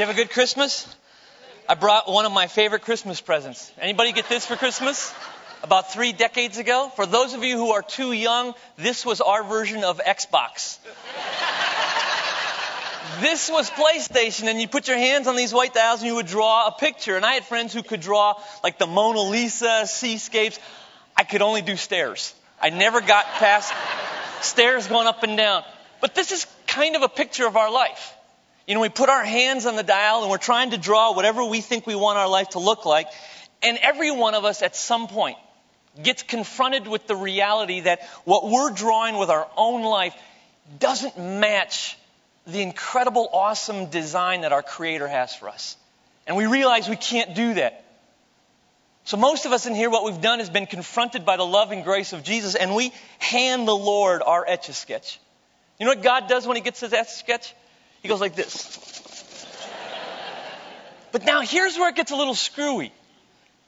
you have a good Christmas? I brought one of my favorite Christmas presents. Anybody get this for Christmas? About three decades ago. For those of you who are too young, this was our version of Xbox. this was PlayStation, and you put your hands on these white dials and you would draw a picture. And I had friends who could draw like the Mona Lisa, seascapes. I could only do stairs. I never got past stairs going up and down. But this is kind of a picture of our life. You know, we put our hands on the dial and we're trying to draw whatever we think we want our life to look like. And every one of us at some point gets confronted with the reality that what we're drawing with our own life doesn't match the incredible, awesome design that our Creator has for us. And we realize we can't do that. So, most of us in here, what we've done is been confronted by the love and grace of Jesus, and we hand the Lord our etch a sketch. You know what God does when He gets His etch a sketch? He goes like this. But now here's where it gets a little screwy.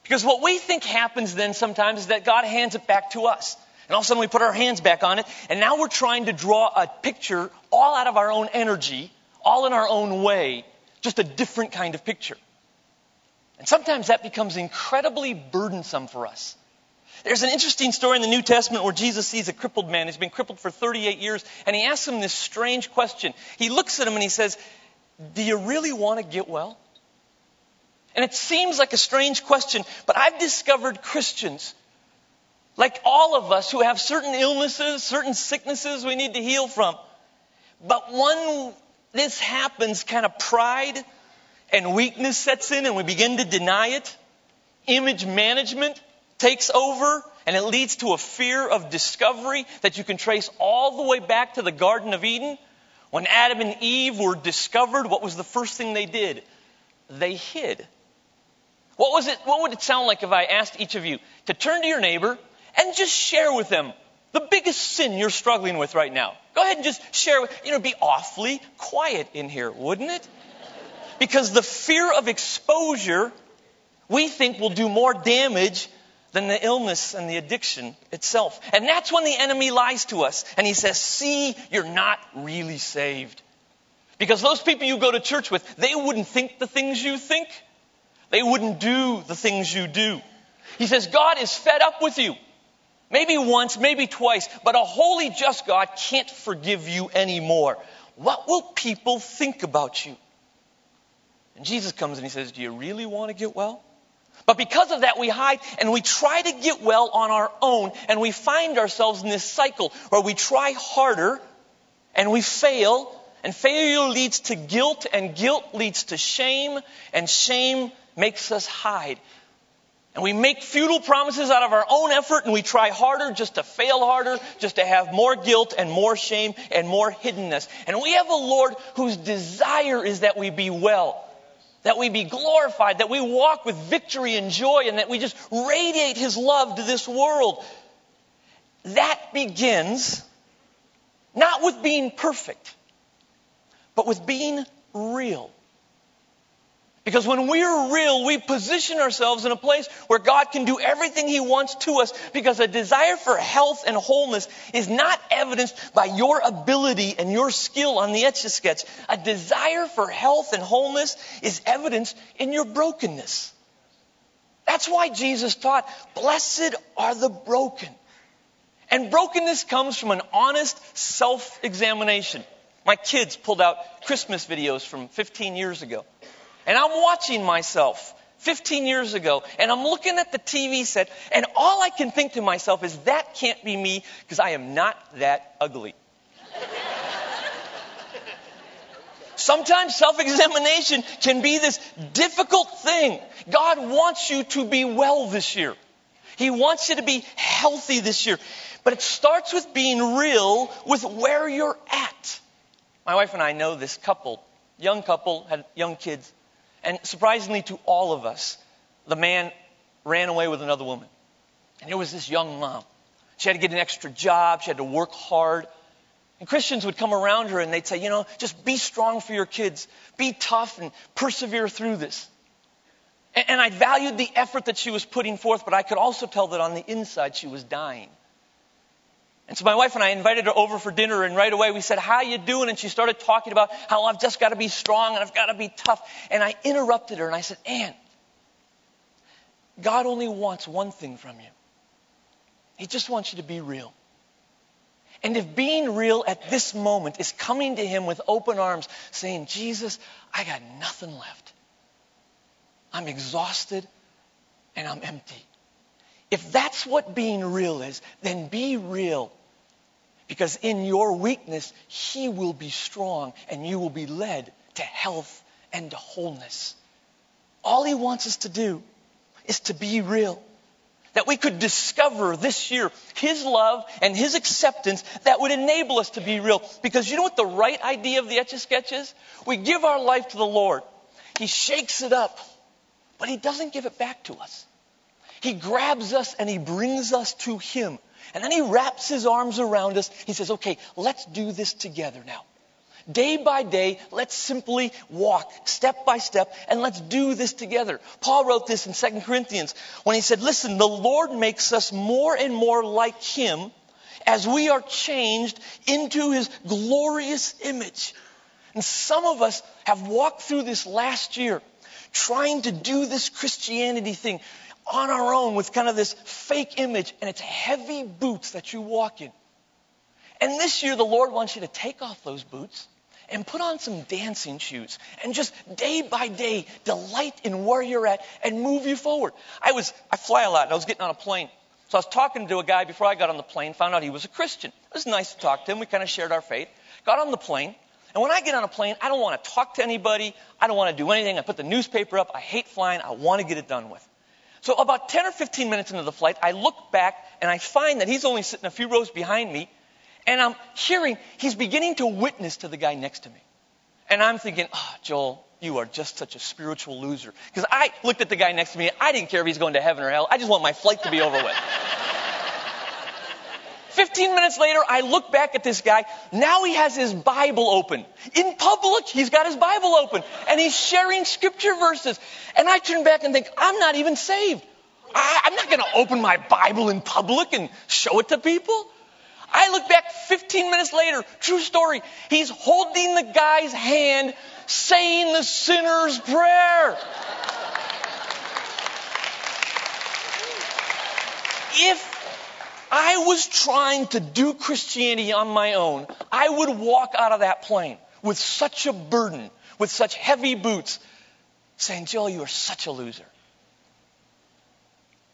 Because what we think happens then sometimes is that God hands it back to us. And all of a sudden we put our hands back on it, and now we're trying to draw a picture all out of our own energy, all in our own way, just a different kind of picture. And sometimes that becomes incredibly burdensome for us. There's an interesting story in the New Testament where Jesus sees a crippled man. He's been crippled for 38 years, and he asks him this strange question. He looks at him and he says, Do you really want to get well? And it seems like a strange question, but I've discovered Christians, like all of us, who have certain illnesses, certain sicknesses we need to heal from. But when this happens, kind of pride and weakness sets in and we begin to deny it. Image management takes over and it leads to a fear of discovery that you can trace all the way back to the Garden of Eden. When Adam and Eve were discovered, what was the first thing they did? They hid. What was it, what would it sound like if I asked each of you to turn to your neighbor and just share with them the biggest sin you're struggling with right now? Go ahead and just share with, you know, be awfully quiet in here, wouldn't it? Because the fear of exposure, we think, will do more damage than the illness and the addiction itself. And that's when the enemy lies to us. And he says, See, you're not really saved. Because those people you go to church with, they wouldn't think the things you think. They wouldn't do the things you do. He says, God is fed up with you. Maybe once, maybe twice, but a holy, just God can't forgive you anymore. What will people think about you? And Jesus comes and he says, Do you really want to get well? But because of that, we hide and we try to get well on our own, and we find ourselves in this cycle where we try harder and we fail, and failure leads to guilt, and guilt leads to shame, and shame makes us hide. And we make futile promises out of our own effort, and we try harder just to fail harder, just to have more guilt and more shame and more hiddenness. And we have a Lord whose desire is that we be well that we be glorified, that we walk with victory and joy, and that we just radiate His love to this world. That begins not with being perfect, but with being real. Because when we're real, we position ourselves in a place where God can do everything He wants to us because a desire for health and wholeness is not evidenced by your ability and your skill on the etch a sketch. A desire for health and wholeness is evidenced in your brokenness. That's why Jesus taught, blessed are the broken. And brokenness comes from an honest self examination. My kids pulled out Christmas videos from 15 years ago. And I'm watching myself 15 years ago, and I'm looking at the TV set, and all I can think to myself is, that can't be me because I am not that ugly. Sometimes self examination can be this difficult thing. God wants you to be well this year. He wants you to be healthy this year. But it starts with being real with where you're at. My wife and I know this couple, young couple, had young kids. And surprisingly to all of us, the man ran away with another woman. And here was this young mom. She had to get an extra job, she had to work hard. And Christians would come around her and they'd say, you know, just be strong for your kids, be tough and persevere through this. And I valued the effort that she was putting forth, but I could also tell that on the inside she was dying. And so my wife and I invited her over for dinner, and right away we said, "How you doing?" And she started talking about how I've just got to be strong and I've got to be tough. And I interrupted her and I said, "Ann, God only wants one thing from you. He just wants you to be real." And if being real at this moment is coming to Him with open arms, saying, Jesus, I got nothing left. I'm exhausted and I'm empty. If that's what being real is, then be real. Because in your weakness, He will be strong and you will be led to health and to wholeness. All He wants us to do is to be real that we could discover this year His love and His acceptance that would enable us to be real. Because you know what the right idea of the Etch a Sketch is? We give our life to the Lord. He shakes it up, but He doesn't give it back to us. He grabs us and He brings us to Him. And then He wraps His arms around us. He says, okay, let's do this together now. Day by day, let's simply walk step by step and let's do this together. Paul wrote this in 2 Corinthians when he said, Listen, the Lord makes us more and more like Him as we are changed into His glorious image. And some of us have walked through this last year trying to do this Christianity thing on our own with kind of this fake image, and it's heavy boots that you walk in. And this year, the Lord wants you to take off those boots and put on some dancing shoes and just day by day delight in where you're at and move you forward. I was, I fly a lot and I was getting on a plane. So I was talking to a guy before I got on the plane, found out he was a Christian. It was nice to talk to him. We kind of shared our faith. Got on the plane. And when I get on a plane, I don't want to talk to anybody. I don't want to do anything. I put the newspaper up. I hate flying. I want to get it done with. So about 10 or 15 minutes into the flight, I look back and I find that he's only sitting a few rows behind me and I'm hearing he's beginning to witness to the guy next to me. And I'm thinking, oh, Joel, you are just such a spiritual loser. Because I looked at the guy next to me. I didn't care if he's going to heaven or hell. I just want my flight to be over with. 15 minutes later, I look back at this guy. Now he has his Bible open. In public, he's got his Bible open. And he's sharing scripture verses. And I turn back and think, I'm not even saved. I, I'm not going to open my Bible in public and show it to people. I look back 15 minutes later, true story. He's holding the guy's hand, saying the sinner's prayer. If I was trying to do Christianity on my own, I would walk out of that plane with such a burden, with such heavy boots, saying, Joel, you are such a loser.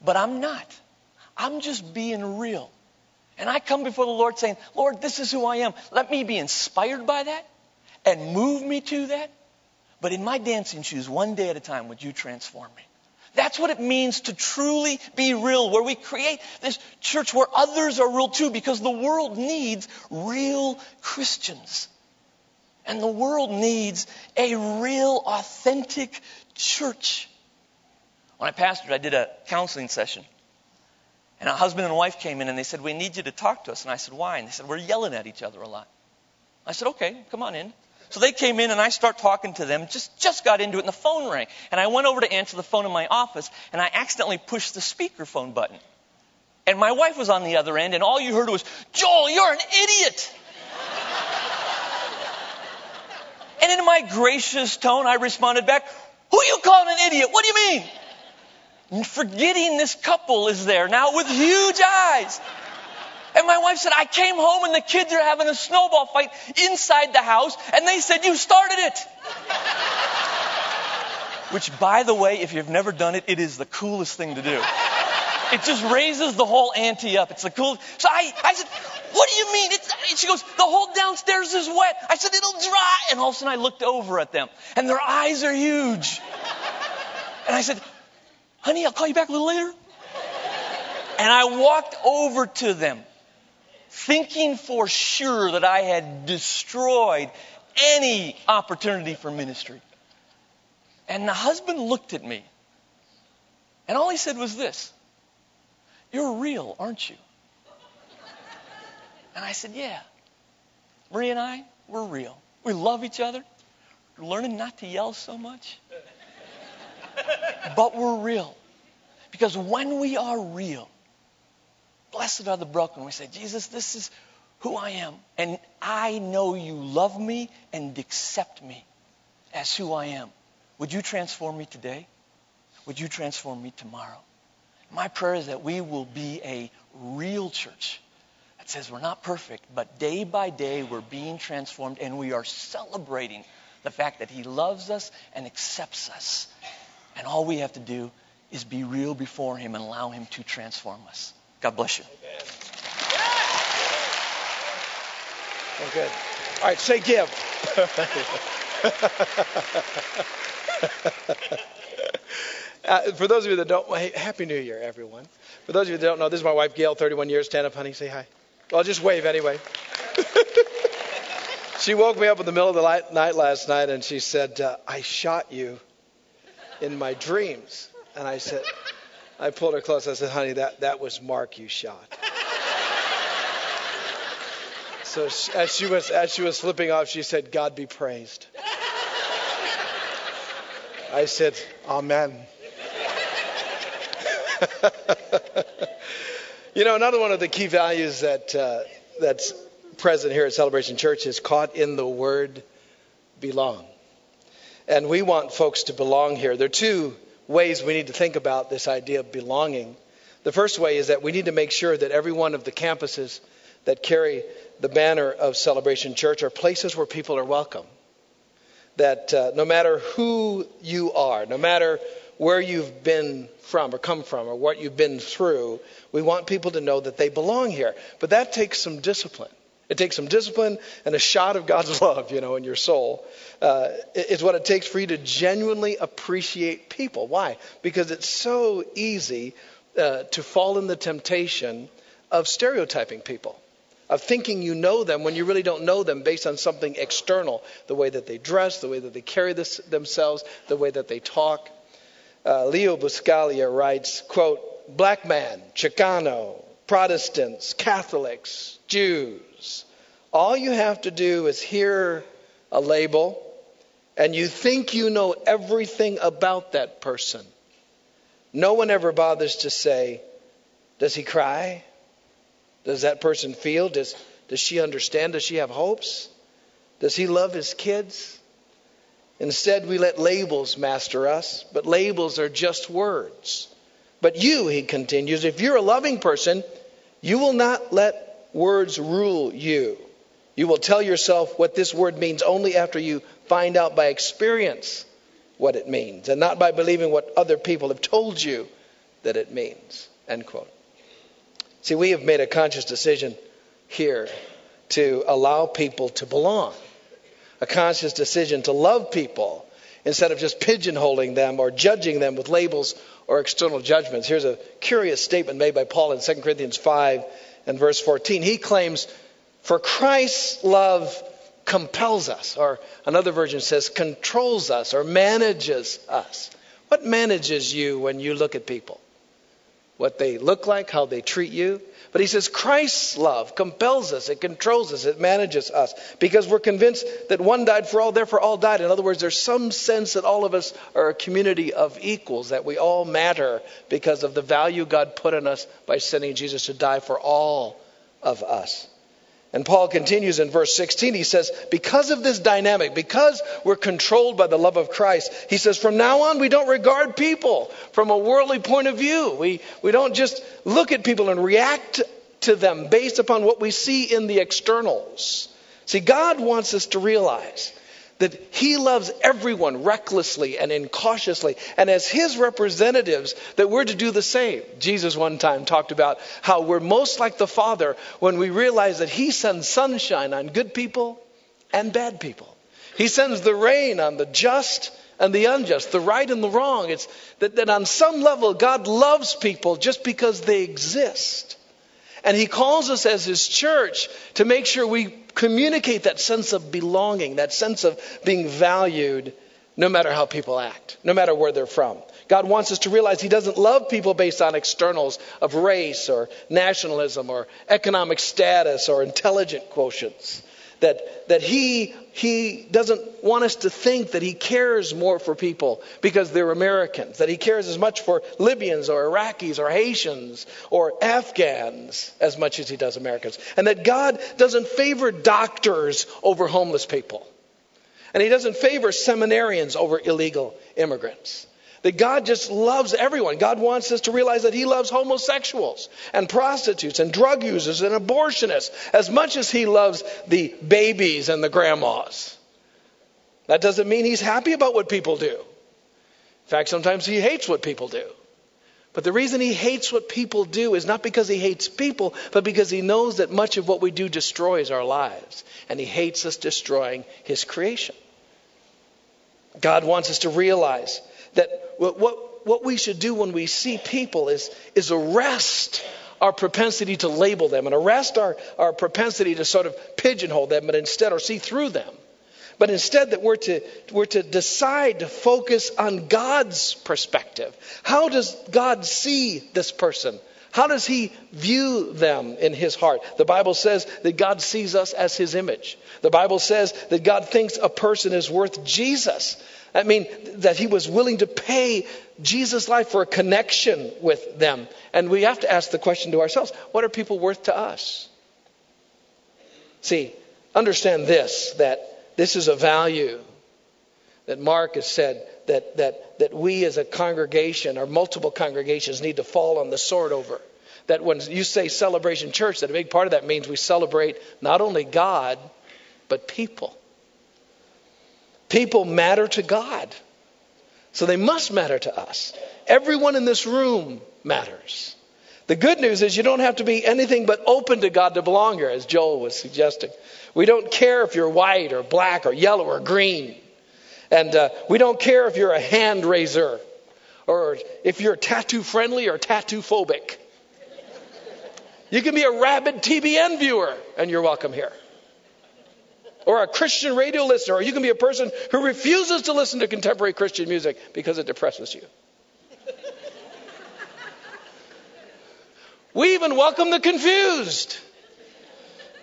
But I'm not. I'm just being real. And I come before the Lord saying, Lord, this is who I am. Let me be inspired by that and move me to that. But in my dancing shoes, one day at a time, would you transform me? That's what it means to truly be real, where we create this church where others are real too, because the world needs real Christians. And the world needs a real, authentic church. When I pastored, I did a counseling session. And a husband and wife came in and they said, We need you to talk to us. And I said, Why? And they said, We're yelling at each other a lot. I said, Okay, come on in. So they came in and I start talking to them. Just just got into it and the phone rang. And I went over to answer the phone in my office and I accidentally pushed the speakerphone button. And my wife was on the other end and all you heard was, Joel, you're an idiot. and in my gracious tone, I responded back, Who you calling an idiot? What do you mean? And forgetting this couple is there now with huge eyes. And my wife said, I came home and the kids are having a snowball fight inside the house, and they said, You started it. Which, by the way, if you've never done it, it is the coolest thing to do. It just raises the whole ante up. It's the cool. So I, I said, What do you mean? It's, she goes, The whole downstairs is wet. I said, It'll dry. And all of a sudden I looked over at them, and their eyes are huge. And I said, Honey, I'll call you back a little later. And I walked over to them, thinking for sure that I had destroyed any opportunity for ministry. And the husband looked at me, and all he said was this You're real, aren't you? And I said, Yeah. Marie and I, we're real. We love each other. We're learning not to yell so much but we're real. Because when we are real, Blessed are the broken. We say, Jesus, this is who I am. And I know you love me and accept me as who I am. Would you transform me today? Would you transform me tomorrow? My prayer is that we will be a real church that says we're not perfect, but day by day we're being transformed and we are celebrating the fact that He loves us and accepts us. And all we have to do is be real before Him and allow Him to transform us. God bless you. Well, good. All right, say give. uh, for those of you that don't, hey, Happy New Year, everyone. For those of you that don't know, this is my wife, Gail, 31 years. Stand up, honey. Say hi. Well, just wave anyway. she woke me up in the middle of the light, night last night and she said, uh, I shot you in my dreams. And I said, I pulled her close. I said, honey, that, that was Mark you shot. So as she was as she was slipping off, she said, "God be praised." I said, Amen. you know, another one of the key values that uh, that's present here at Celebration Church is caught in the word belong. And we want folks to belong here. There are two ways we need to think about this idea of belonging. The first way is that we need to make sure that every one of the campuses that carry the banner of Celebration Church are places where people are welcome that uh, no matter who you are, no matter where you've been from or come from or what you've been through, we want people to know that they belong here. But that takes some discipline. It takes some discipline and a shot of God's love, you know, in your soul. Uh, it's what it takes for you to genuinely appreciate people. Why? Because it's so easy uh, to fall in the temptation of stereotyping people of thinking you know them when you really don't know them based on something external the way that they dress, the way that they carry this, themselves, the way that they talk. Uh, Leo Buscaglia writes, quote, black man, Chicano, Protestants, Catholics, Jews, all you have to do is hear a label and you think you know everything about that person. No one ever bothers to say, Does he cry? Does that person feel? Does, does she understand? Does she have hopes? Does he love his kids? Instead, we let labels master us, but labels are just words. But you, he continues, if you're a loving person, you will not let words rule you. You will tell yourself what this word means only after you find out by experience what it means, and not by believing what other people have told you that it means. End quote. See, we have made a conscious decision here to allow people to belong, a conscious decision to love people instead of just pigeonholing them or judging them with labels or external judgments. Here's a curious statement made by Paul in 2 Corinthians 5 and verse 14. He claims, For Christ's love compels us, or another version says controls us or manages us. What manages you when you look at people? What they look like, how they treat you. But he says Christ's love compels us, it controls us, it manages us because we're convinced that one died for all, therefore all died. In other words, there's some sense that all of us are a community of equals, that we all matter because of the value God put in us by sending Jesus to die for all of us. And Paul continues in verse 16. He says, because of this dynamic, because we're controlled by the love of Christ, he says, from now on, we don't regard people from a worldly point of view. We, we don't just look at people and react to them based upon what we see in the externals. See, God wants us to realize that he loves everyone recklessly and incautiously. And as his representatives, that we're to do the same. Jesus one time talked about how we're most like the Father when we realize that he sends sunshine on good people and bad people. He sends the rain on the just and the unjust, the right and the wrong. It's that, that on some level, God loves people just because they exist. And he calls us as his church to make sure we communicate that sense of belonging, that sense of being valued, no matter how people act, no matter where they're from. God wants us to realize He doesn't love people based on externals of race or nationalism or economic status or intelligent quotients. That, that he, he doesn't want us to think that he cares more for people because they're Americans, that he cares as much for Libyans or Iraqis or Haitians or Afghans as much as he does Americans. And that God doesn't favor doctors over homeless people. And he doesn't favor seminarians over illegal immigrants. That God just loves everyone. God wants us to realize that He loves homosexuals and prostitutes and drug users and abortionists as much as He loves the babies and the grandmas. That doesn't mean He's happy about what people do. In fact, sometimes He hates what people do. But the reason He hates what people do is not because He hates people, but because He knows that much of what we do destroys our lives. And He hates us destroying His creation. God wants us to realize that what, what, what we should do when we see people is, is arrest our propensity to label them and arrest our, our propensity to sort of pigeonhole them, but instead, or see through them. But instead, that we're to, we're to decide to focus on God's perspective. How does God see this person? How does he view them in his heart? The Bible says that God sees us as his image. The Bible says that God thinks a person is worth Jesus. I mean, that he was willing to pay Jesus' life for a connection with them. And we have to ask the question to ourselves what are people worth to us? See, understand this that this is a value that Mark has said that, that, that we as a congregation or multiple congregations need to fall on the sword over. That when you say celebration church, that a big part of that means we celebrate not only God, but people. People matter to God. So they must matter to us. Everyone in this room matters. The good news is you don't have to be anything but open to God to belong here, as Joel was suggesting. We don't care if you're white or black or yellow or green. And uh, we don't care if you're a hand raiser or if you're tattoo friendly or tattoo phobic. You can be a rabid TBN viewer and you're welcome here or a Christian radio listener, or you can be a person who refuses to listen to contemporary Christian music because it depresses you. we even welcome the confused.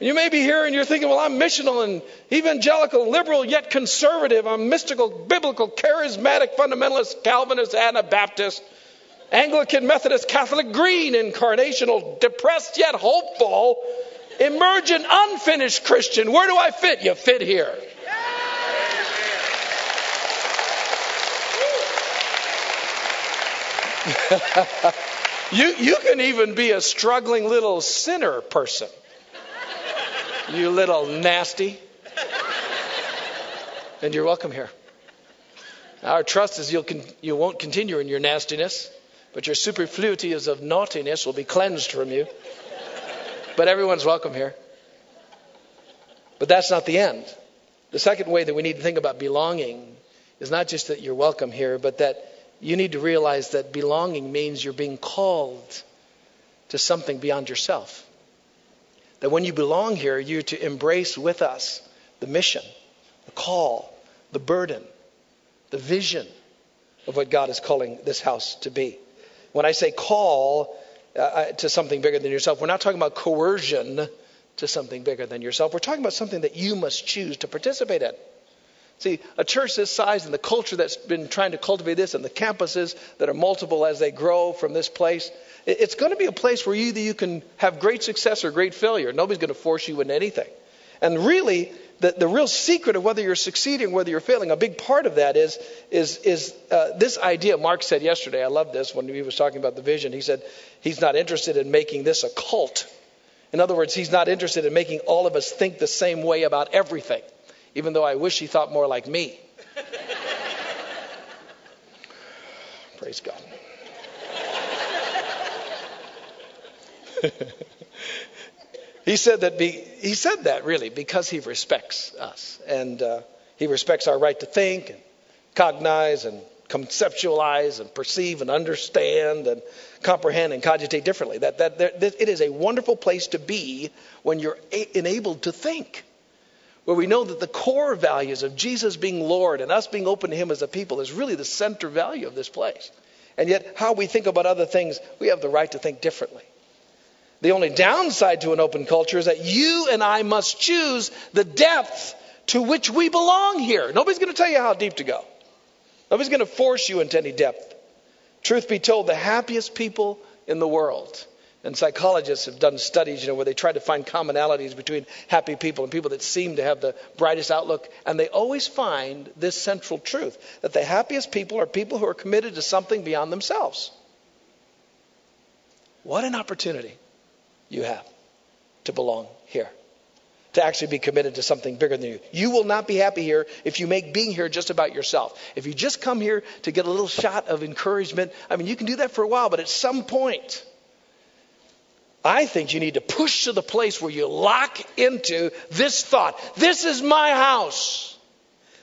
You may be here and you're thinking, well, I'm missional and evangelical, liberal, yet conservative. I'm mystical, biblical, charismatic, fundamentalist, Calvinist, Anabaptist, Anglican, Methodist, Catholic, green, incarnational, depressed yet hopeful, Emergent, unfinished Christian. Where do I fit? You fit here. you, you can even be a struggling little sinner person. You little nasty. And you're welcome here. Our trust is you'll con- you won't continue in your nastiness, but your superfluities of naughtiness will be cleansed from you. But everyone's welcome here. But that's not the end. The second way that we need to think about belonging is not just that you're welcome here, but that you need to realize that belonging means you're being called to something beyond yourself. That when you belong here, you're to embrace with us the mission, the call, the burden, the vision of what God is calling this house to be. When I say call, uh, uh, to something bigger than yourself. We're not talking about coercion to something bigger than yourself. We're talking about something that you must choose to participate in. See, a church this size and the culture that's been trying to cultivate this and the campuses that are multiple as they grow from this place, it's going to be a place where either you can have great success or great failure. Nobody's going to force you into anything. And really, the, the real secret of whether you're succeeding, whether you're failing, a big part of that is, is, is uh, this idea. Mark said yesterday, I love this when he was talking about the vision. He said he's not interested in making this a cult. In other words, he's not interested in making all of us think the same way about everything, even though I wish he thought more like me. Praise God. He said that be, he said that really because he respects us and uh, he respects our right to think and cognize and conceptualize and perceive and understand and comprehend and cogitate differently. That, that, that, it is a wonderful place to be when you're a- enabled to think. Where we know that the core values of Jesus being Lord and us being open to Him as a people is really the center value of this place. And yet, how we think about other things, we have the right to think differently. The only downside to an open culture is that you and I must choose the depth to which we belong here. Nobody's going to tell you how deep to go. Nobody's going to force you into any depth. Truth be told, the happiest people in the world, and psychologists have done studies, you know, where they try to find commonalities between happy people and people that seem to have the brightest outlook, and they always find this central truth that the happiest people are people who are committed to something beyond themselves. What an opportunity you have to belong here to actually be committed to something bigger than you. You will not be happy here if you make being here just about yourself. If you just come here to get a little shot of encouragement, I mean, you can do that for a while, but at some point, I think you need to push to the place where you lock into this thought this is my house.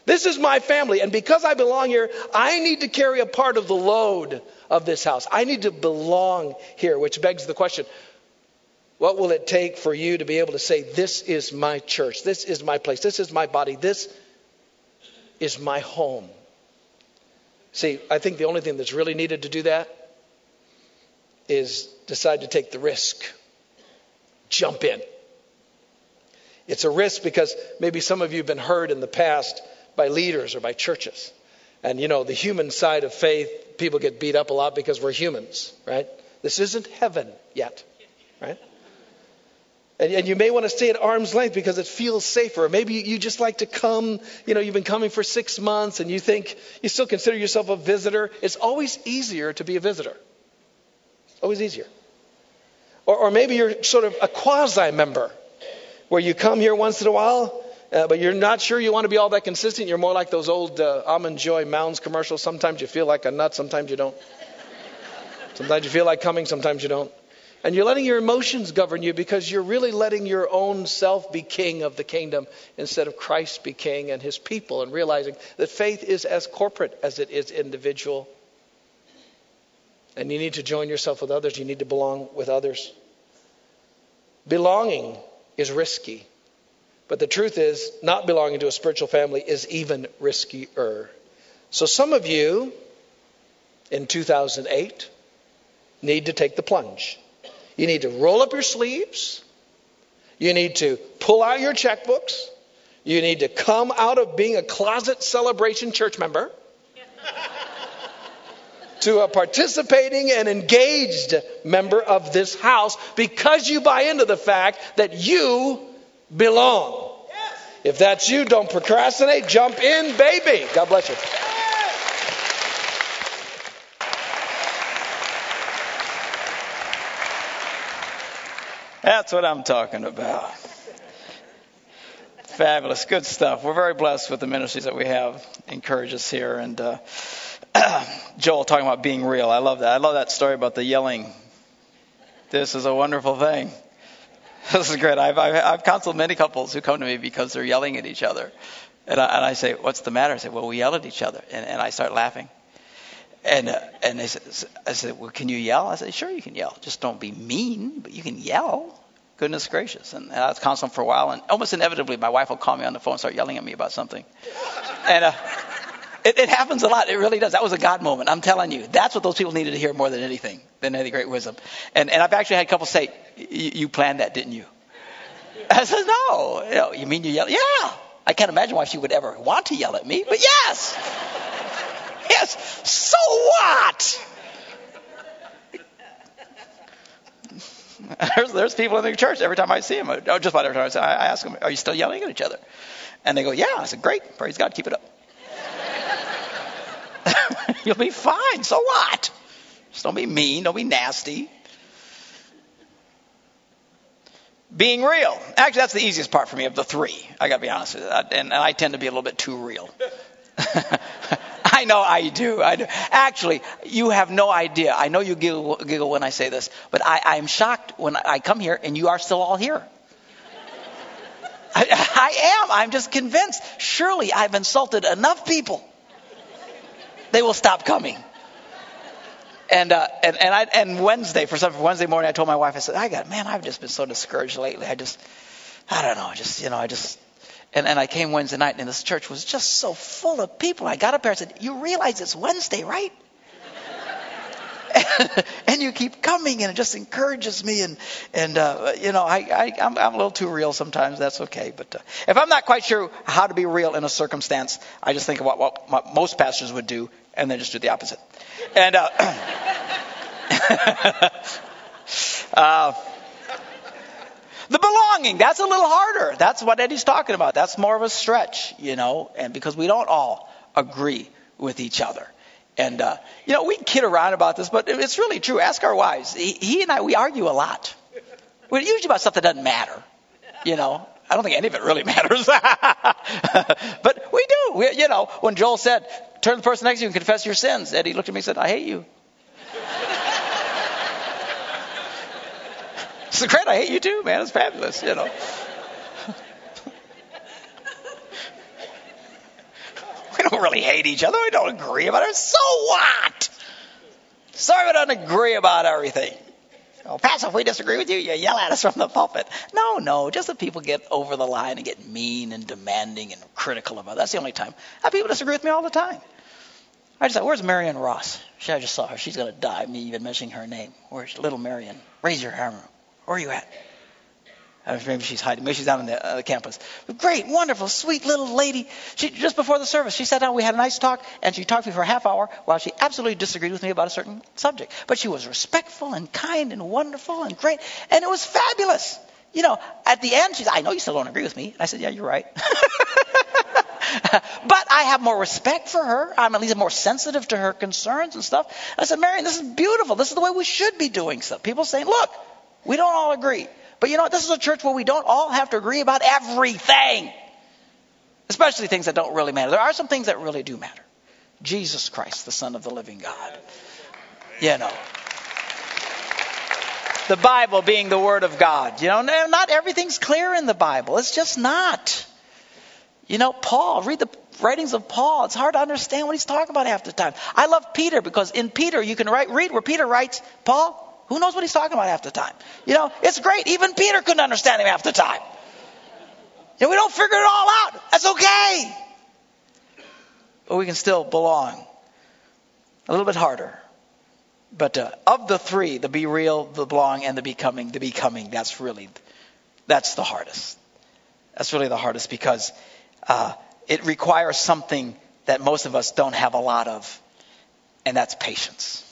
This is my family. And because I belong here, I need to carry a part of the load of this house. I need to belong here, which begs the question what will it take for you to be able to say, This is my church, this is my place, this is my body, this is my home? See, I think the only thing that's really needed to do that is decide to take the risk. Jump in. It's a risk because maybe some of you have been hurt in the past by leaders or by churches. And you know, the human side of faith, people get beat up a lot because we're humans, right? This isn't heaven yet, right? And, and, you may want to stay at arm's length because it feels safer. Maybe you just like to come, you know, you've been coming for six months and you think you still consider yourself a visitor. It's always easier to be a visitor. Always easier. Or, or maybe you're sort of a quasi member where you come here once in a while, uh, but you're not sure you want to be all that consistent. You're more like those old uh, Almond Joy Mounds commercials. Sometimes you feel like a nut, sometimes you don't. Sometimes you feel like coming, sometimes you don't. And you're letting your emotions govern you because you're really letting your own self be king of the kingdom instead of Christ be king and his people, and realizing that faith is as corporate as it is individual. And you need to join yourself with others, you need to belong with others. Belonging is risky. But the truth is, not belonging to a spiritual family is even riskier. So some of you in 2008 need to take the plunge. You need to roll up your sleeves. You need to pull out your checkbooks. You need to come out of being a closet celebration church member to a participating and engaged member of this house because you buy into the fact that you belong. If that's you, don't procrastinate. Jump in, baby. God bless you. That's what I'm talking about. Fabulous, good stuff. We're very blessed with the ministries that we have. Encourage us here, and uh, Joel talking about being real. I love that. I love that story about the yelling. This is a wonderful thing. This is great. I've, I've, I've counseled many couples who come to me because they're yelling at each other, and I, and I say, "What's the matter?" I say, "Well, we yell at each other," and, and I start laughing. And uh, and they said, I said, well, can you yell? I said, sure, you can yell. Just don't be mean, but you can yell. Goodness gracious. And, and I was counseling for a while, and almost inevitably, my wife will call me on the phone and start yelling at me about something. And uh, it, it happens a lot. It really does. That was a God moment. I'm telling you. That's what those people needed to hear more than anything, than any great wisdom. And, and I've actually had couples say, you planned that, didn't you? I said, no. You, know, you mean you yell? Yeah. I can't imagine why she would ever want to yell at me, but yes. Yes. So what? There's, there's people in the church every time I see them. Oh, just about every time I, see, I ask them, "Are you still yelling at each other?" And they go, "Yeah." I said, "Great, praise God, keep it up. You'll be fine. So what? Just don't be mean. Don't be nasty. Being real. Actually, that's the easiest part for me of the three. I got to be honest with you, and, and I tend to be a little bit too real. I know I do. I do. Actually, you have no idea. I know you giggle, giggle when I say this, but I, am shocked when I come here and you are still all here. I, I am. I'm just convinced. Surely I've insulted enough people. They will stop coming. And uh, and and, I, and Wednesday for some Wednesday morning, I told my wife, I said, I got man, I've just been so discouraged lately. I just, I don't know, just you know, I just and, and I came Wednesday night, and this church was just so full of people. I got up there and said, You realize it's Wednesday, right? and, you keep coming, and it just encourages me. And and uh, you know, I, I I'm, I'm a little too real sometimes. That's okay. But uh, if I'm not quite sure how to be real in a circumstance, I just think about what, what most pastors would do, and then just do the opposite. And uh, uh, the belonging, that's a little harder. That's what Eddie's talking about. That's more of a stretch, you know, and because we don't all agree with each other. And, uh, you know, we kid around about this, but it's really true. Ask our wives. He, he and I, we argue a lot. We're usually about stuff that doesn't matter, you know. I don't think any of it really matters. but we do. We, you know, when Joel said, turn to the person next to you and confess your sins, Eddie looked at me and said, I hate you. It's great. I hate you too, man. It's fabulous, you know. We don't really hate each other. We don't agree about it. So what? Sorry we don't agree about everything. Oh, Pastor, if we disagree with you, you yell at us from the pulpit. No, no, just that people get over the line and get mean and demanding and critical about it. That's the only time. I have people disagree with me all the time. I just thought, where's Marion Ross? I just saw her. She's going to die, me even mentioning her name. Where's little Marion? Raise your hand. Where are you at? Maybe she's hiding. Maybe she's down on the, uh, the campus. Great, wonderful, sweet little lady. She just before the service, she sat down. We had a nice talk, and she talked to me for a half hour while she absolutely disagreed with me about a certain subject. But she was respectful and kind and wonderful and great, and it was fabulous. You know, at the end, she said, "I know you still don't agree with me." I said, "Yeah, you're right." but I have more respect for her. I'm at least more sensitive to her concerns and stuff. I said, Marion, this is beautiful. This is the way we should be doing stuff. People saying, look, we don't all agree. But you know what? This is a church where we don't all have to agree about everything, especially things that don't really matter. There are some things that really do matter. Jesus Christ, the Son of the living God. You know. The Bible being the Word of God. You know, not everything's clear in the Bible. It's just not. You know, Paul, read the writings of Paul. It's hard to understand what he's talking about half the time. I love Peter because in Peter you can write, read where Peter writes, Paul, who knows what he's talking about half the time? You know, it's great. Even Peter couldn't understand him half the time. Know, we don't figure it all out. That's okay. But we can still belong. A little bit harder. But uh, of the three, the be real, the belong, and the becoming, the becoming, that's really, that's the hardest. That's really the hardest because uh, it requires something that most of us don't have a lot of, and that's patience.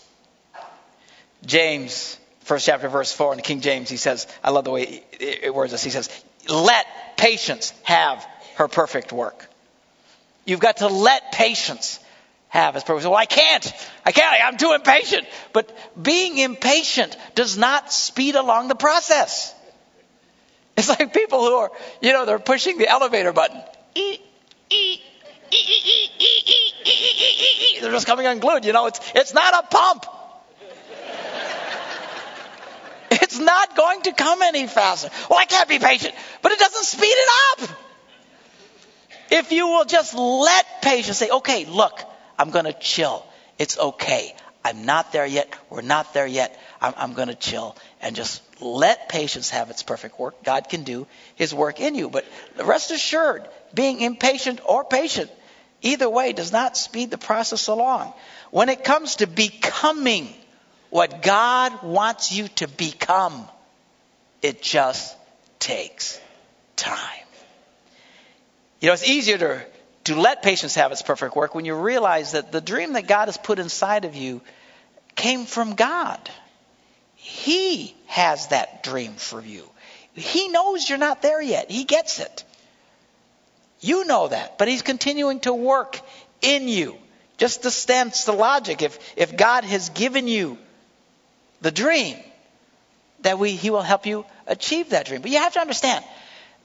James, first chapter, verse 4, in the King James, he says, I love the way it words this. He says, Let patience have her perfect work. You've got to let patience have its purpose. Well, I can't. I can't. I'm too impatient. But being impatient does not speed along the process. It's like people who are, you know, they're pushing the elevator button. They're just coming unglued. You know, it's, it's not a pump. It's not going to come any faster. Well, I can't be patient, but it doesn't speed it up. If you will just let patience say, okay, look, I'm going to chill. It's okay. I'm not there yet. We're not there yet. I'm, I'm going to chill and just let patience have its perfect work. God can do his work in you. But rest assured, being impatient or patient, either way, does not speed the process along. When it comes to becoming what God wants you to become. It just takes time. You know, it's easier to, to let patience have its perfect work when you realize that the dream that God has put inside of you came from God. He has that dream for you. He knows you're not there yet. He gets it. You know that, but He's continuing to work in you. Just the stance, the logic. If, if God has given you the dream, that we, He will help you achieve that dream. But you have to understand,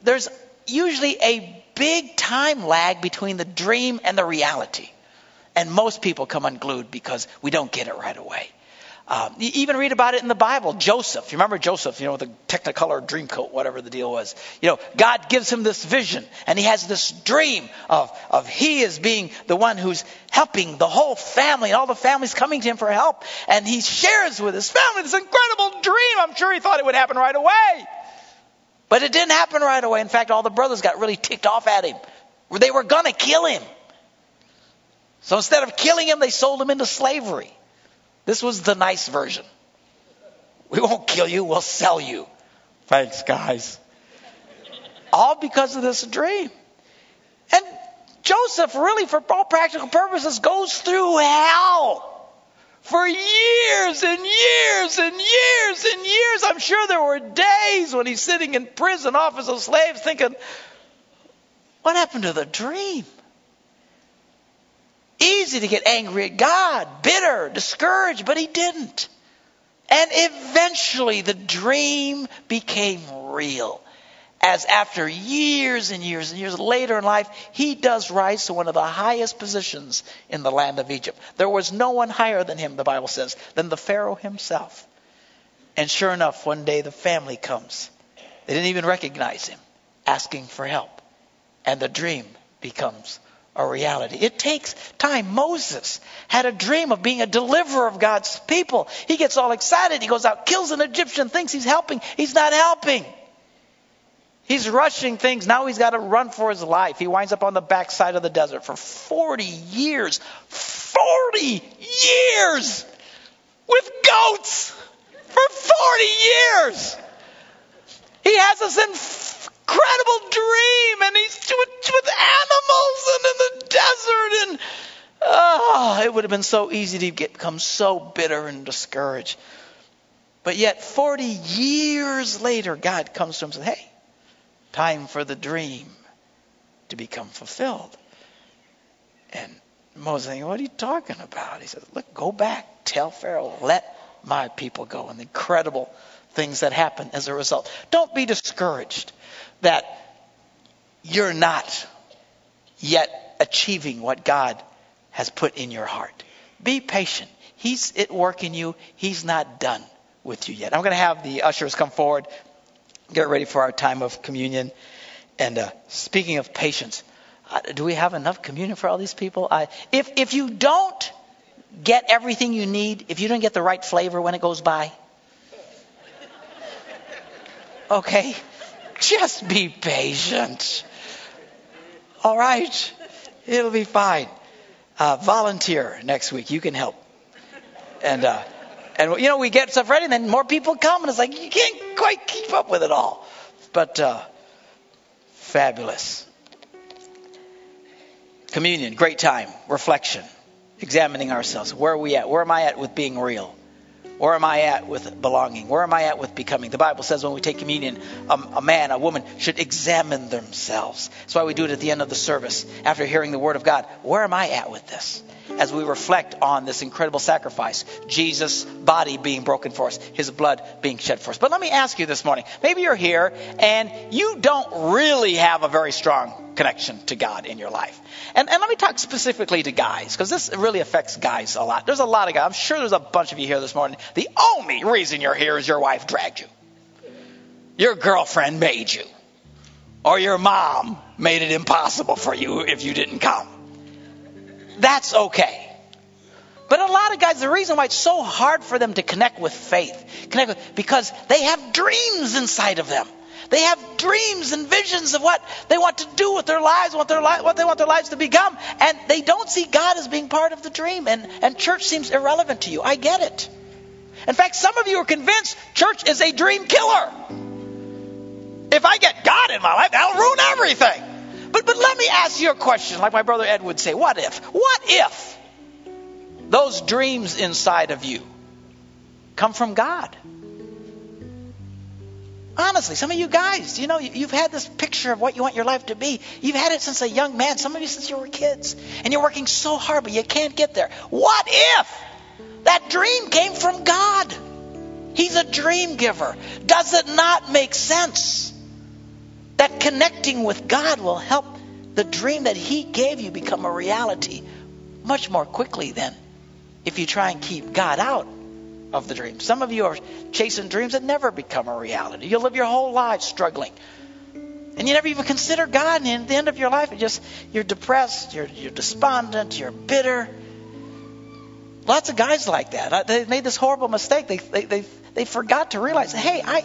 there's usually a big time lag between the dream and the reality. And most people come unglued because we don't get it right away. Um, you even read about it in the Bible. Joseph, you remember Joseph, you know, with the Technicolor dream coat, whatever the deal was. You know, God gives him this vision, and he has this dream of, of he is being the one who's helping the whole family, and all the families coming to him for help. And he shares with his family this incredible dream. I'm sure he thought it would happen right away. But it didn't happen right away. In fact, all the brothers got really ticked off at him. They were going to kill him. So instead of killing him, they sold him into slavery. This was the nice version. We won't kill you, we'll sell you. Thanks, guys. All because of this dream. And Joseph, really, for all practical purposes, goes through hell for years and years and years and years. I'm sure there were days when he's sitting in prison, office of slaves, thinking, what happened to the dream? Easy to get angry at God, bitter, discouraged, but he didn't. And eventually the dream became real. As after years and years and years later in life, he does rise to one of the highest positions in the land of Egypt. There was no one higher than him, the Bible says, than the Pharaoh himself. And sure enough, one day the family comes. They didn't even recognize him, asking for help. And the dream becomes a reality. It takes time. Moses had a dream of being a deliverer of God's people. He gets all excited. He goes out, kills an Egyptian, thinks he's helping. He's not helping. He's rushing things. Now he's got to run for his life. He winds up on the backside of the desert for 40 years. 40 years with goats for 40 years. He has this incredible dream, and he's with, with animals and in the desert, and oh, it would have been so easy to get, become so bitter and discouraged. But yet, 40 years later, God comes to him and says, Hey, time for the dream to become fulfilled. And Moses What are you talking about? He says, Look, go back, tell Pharaoh, let my people go. And the incredible things that happen as a result. Don't be discouraged that you're not yet achieving what God has put in your heart. Be patient. He's at work in you. He's not done with you yet. I'm going to have the ushers come forward, get ready for our time of communion. And uh, speaking of patience, uh, do we have enough communion for all these people? I, if if you don't get everything you need, if you don't get the right flavor when it goes by, okay, just be patient. All right? It'll be fine. Uh, volunteer next week. You can help. And, uh, and you know, we get stuff ready, and then more people come, and it's like you can't quite keep up with it all. But uh, fabulous. Communion, great time. Reflection, examining ourselves. Where are we at? Where am I at with being real? Where am I at with belonging? Where am I at with becoming? The Bible says when we take communion, a man, a woman should examine themselves. That's why we do it at the end of the service after hearing the Word of God. Where am I at with this? As we reflect on this incredible sacrifice, Jesus' body being broken for us, His blood being shed for us. But let me ask you this morning maybe you're here and you don't really have a very strong connection to God in your life. And, and let me talk specifically to guys, because this really affects guys a lot. There's a lot of guys. I'm sure there's a bunch of you here this morning. The only reason you're here is your wife dragged you. Your girlfriend made you. Or your mom made it impossible for you if you didn't come. That's okay. But a lot of guys, the reason why it's so hard for them to connect with faith, connect with, because they have dreams inside of them. They have dreams and visions of what they want to do with their lives, what, their li- what they want their lives to become, and they don't see God as being part of the dream. And, and church seems irrelevant to you. I get it. In fact, some of you are convinced church is a dream killer. If I get God in my life, that'll ruin everything. But, but let me ask you a question, like my brother Ed would say what if? What if those dreams inside of you come from God? Honestly, some of you guys, you know, you've had this picture of what you want your life to be. You've had it since a young man, some of you since you were kids. And you're working so hard, but you can't get there. What if that dream came from God? He's a dream giver. Does it not make sense that connecting with God will help the dream that He gave you become a reality much more quickly than if you try and keep God out of the dream. Some of you are chasing dreams that never become a reality. You'll live your whole life struggling. And you never even consider God, and at the end of your life, you just you're depressed, you're you're despondent, you're bitter. Lots of guys like that. They made this horrible mistake. They they they, they forgot to realize, hey, I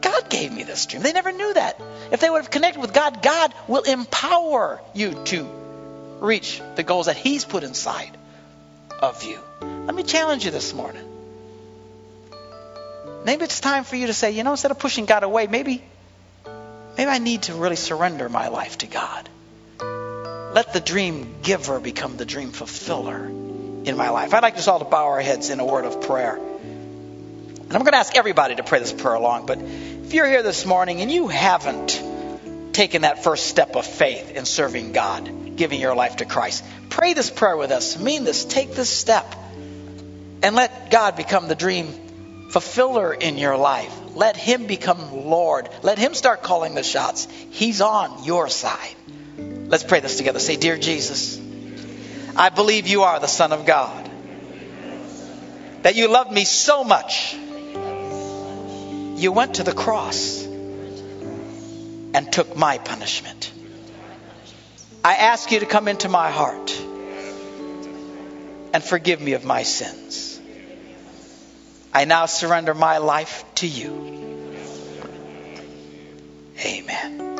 God gave me this dream. They never knew that. If they would have connected with God, God will empower you to reach the goals that He's put inside of you. Let me challenge you this morning. Maybe it's time for you to say, you know, instead of pushing God away, maybe maybe I need to really surrender my life to God. Let the dream giver become the dream fulfiller in my life. I'd like us all to bow our heads in a word of prayer. And I'm going to ask everybody to pray this prayer along, but if you're here this morning and you haven't taken that first step of faith in serving God, giving your life to Christ, pray this prayer with us. Mean this. Take this step and let God become the dream fulfiller in your life. Let Him become Lord. Let Him start calling the shots. He's on your side. Let's pray this together. Say, Dear Jesus, I believe you are the Son of God. That you loved me so much. You went to the cross and took my punishment. I ask you to come into my heart and forgive me of my sins. I now surrender my life to you. Amen.